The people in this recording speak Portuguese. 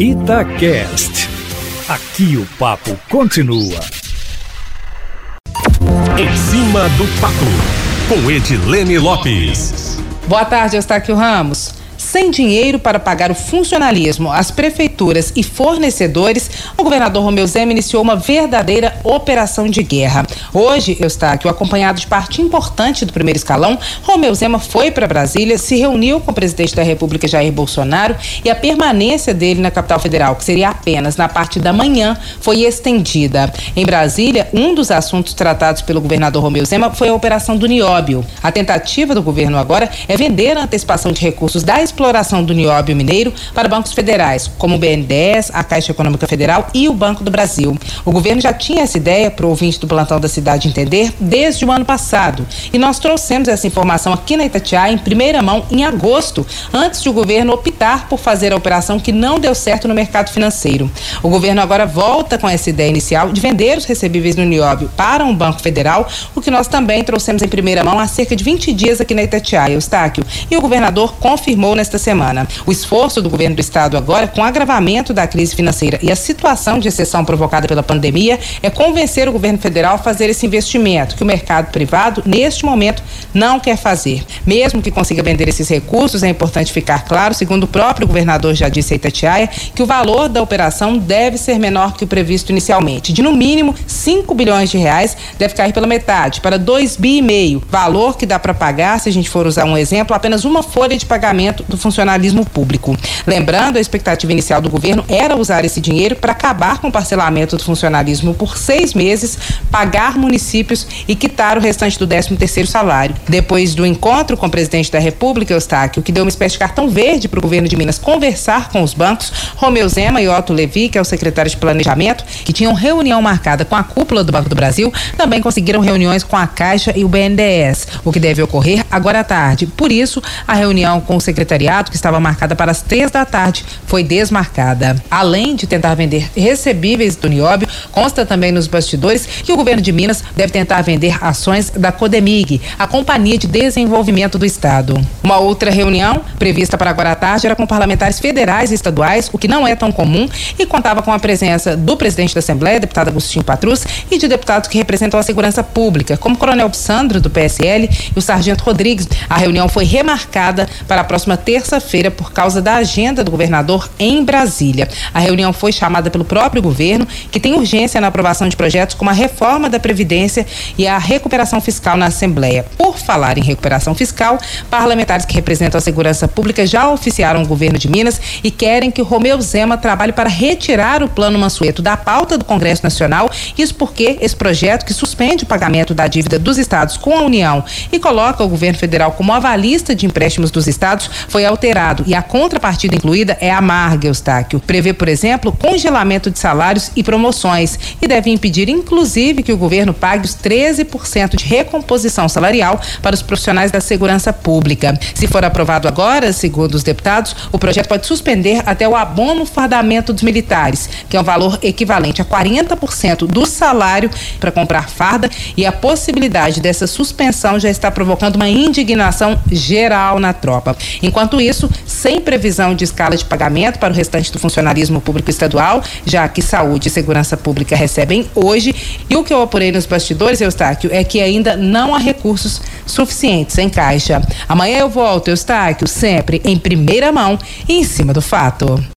Itacast. Aqui o papo continua. Em cima do papo, com Edilene Lopes. Boa tarde, Eustáquio Ramos. Sem dinheiro para pagar o funcionalismo, as prefeituras e fornecedores, o governador Romeu Zema iniciou uma verdadeira operação de guerra. Hoje, Eustáquio, acompanhado de parte importante do primeiro escalão, Romeu Zema foi para Brasília, se reuniu com o presidente da República, Jair Bolsonaro, e a permanência dele na capital federal, que seria apenas na parte da manhã, foi estendida. Em Brasília, um dos assuntos tratados pelo governador Romeu Zema foi a operação do Nióbio. A tentativa do governo agora é vender a antecipação de recursos da exploração do nióbio mineiro para bancos federais, como o BNDES, a Caixa Econômica Federal e o Banco do Brasil. O governo já tinha essa ideia para o ouvinte do plantão da cidade entender desde o ano passado. E nós trouxemos essa informação aqui na Itatiaia em primeira mão em agosto, antes de o governo optar por fazer a operação que não deu certo no mercado financeiro. O governo agora volta com essa ideia inicial de vender os recebíveis no nióbio para um banco federal, o que nós também trouxemos em primeira mão há cerca de 20 dias aqui na Itatiaia, Eustáquio. E o governador confirmou nesta semana. O esforço do governo do estado agora, com o agravamento da crise financeira e a situação de exceção provocada pela pandemia, é convencer o governo federal a fazer esse investimento que o mercado privado, neste momento, não quer fazer. Mesmo que consiga vender esses recursos, é importante ficar claro, segundo o próprio governador já disse a Itatiaia, que o valor da operação deve ser menor que o previsto inicialmente. De no mínimo 5 bilhões de reais, deve cair pela metade, para 2 bi e meio. Valor que dá para pagar, se a gente for usar um exemplo, apenas uma folha de pagamento do funcionalismo público. Lembrando, a expectativa inicial do governo era usar esse dinheiro para acabar com o parcelamento do funcionalismo por seis meses, pagar municípios e quitar o restante do 13 terceiro salário. Depois do encontro com o presidente da República, Eustáquio, que deu uma espécie de cartão verde para o governo de Minas conversar com os bancos, Romeu Zema e Otto Levi, que é o secretário de Planejamento, que tinham reunião marcada com a cúpula do Banco do Brasil, também conseguiram reuniões com a Caixa e o BNDES, o que deve ocorrer agora à tarde. Por isso, a reunião com o secretário secretariado, que estava marcada para as três da tarde, foi desmarcada. Além de tentar vender recebíveis do Nióbio, consta também nos bastidores que o governo de Minas deve tentar vender ações da Codemig, a Companhia de Desenvolvimento do Estado. Uma outra reunião, prevista para agora à tarde, era com parlamentares federais e estaduais, o que não é tão comum, e contava com a presença do presidente da Assembleia, deputado Agostinho Patrus, e de deputados que representam a segurança pública, como o coronel Sandro, do PSL, e o sargento Rodrigues. A reunião foi remarcada para a próxima terça-feira por causa da agenda do governador em Brasília. A reunião foi chamada pelo próprio governo, que tem urgência na aprovação de projetos como a reforma da Previdência e a recuperação fiscal na Assembleia. Por falar em recuperação fiscal, parlamentares que representam a segurança pública já oficiaram o governo de Minas e querem que Romeu Zema trabalhe para retirar o plano Mansueto da pauta do Congresso Nacional. Isso porque esse projeto, que suspende o pagamento da dívida dos estados com a União e coloca o governo federal como avalista de empréstimos dos estados, foi foi alterado e a contrapartida incluída é amarga, Eustáquio. Prevê, por exemplo, congelamento de salários e promoções e deve impedir, inclusive, que o governo pague os 13% de recomposição salarial para os profissionais da segurança pública. Se for aprovado agora, segundo os deputados, o projeto pode suspender até o abono fardamento dos militares, que é um valor equivalente a 40% do salário para comprar farda e a possibilidade dessa suspensão já está provocando uma indignação geral na tropa. Enquanto Enquanto isso, sem previsão de escala de pagamento para o restante do funcionalismo público estadual, já que saúde e segurança pública recebem hoje. E o que eu apurei nos bastidores, Eustáquio, é que ainda não há recursos suficientes em caixa. Amanhã eu volto, Eustáquio, sempre em primeira mão e em cima do fato.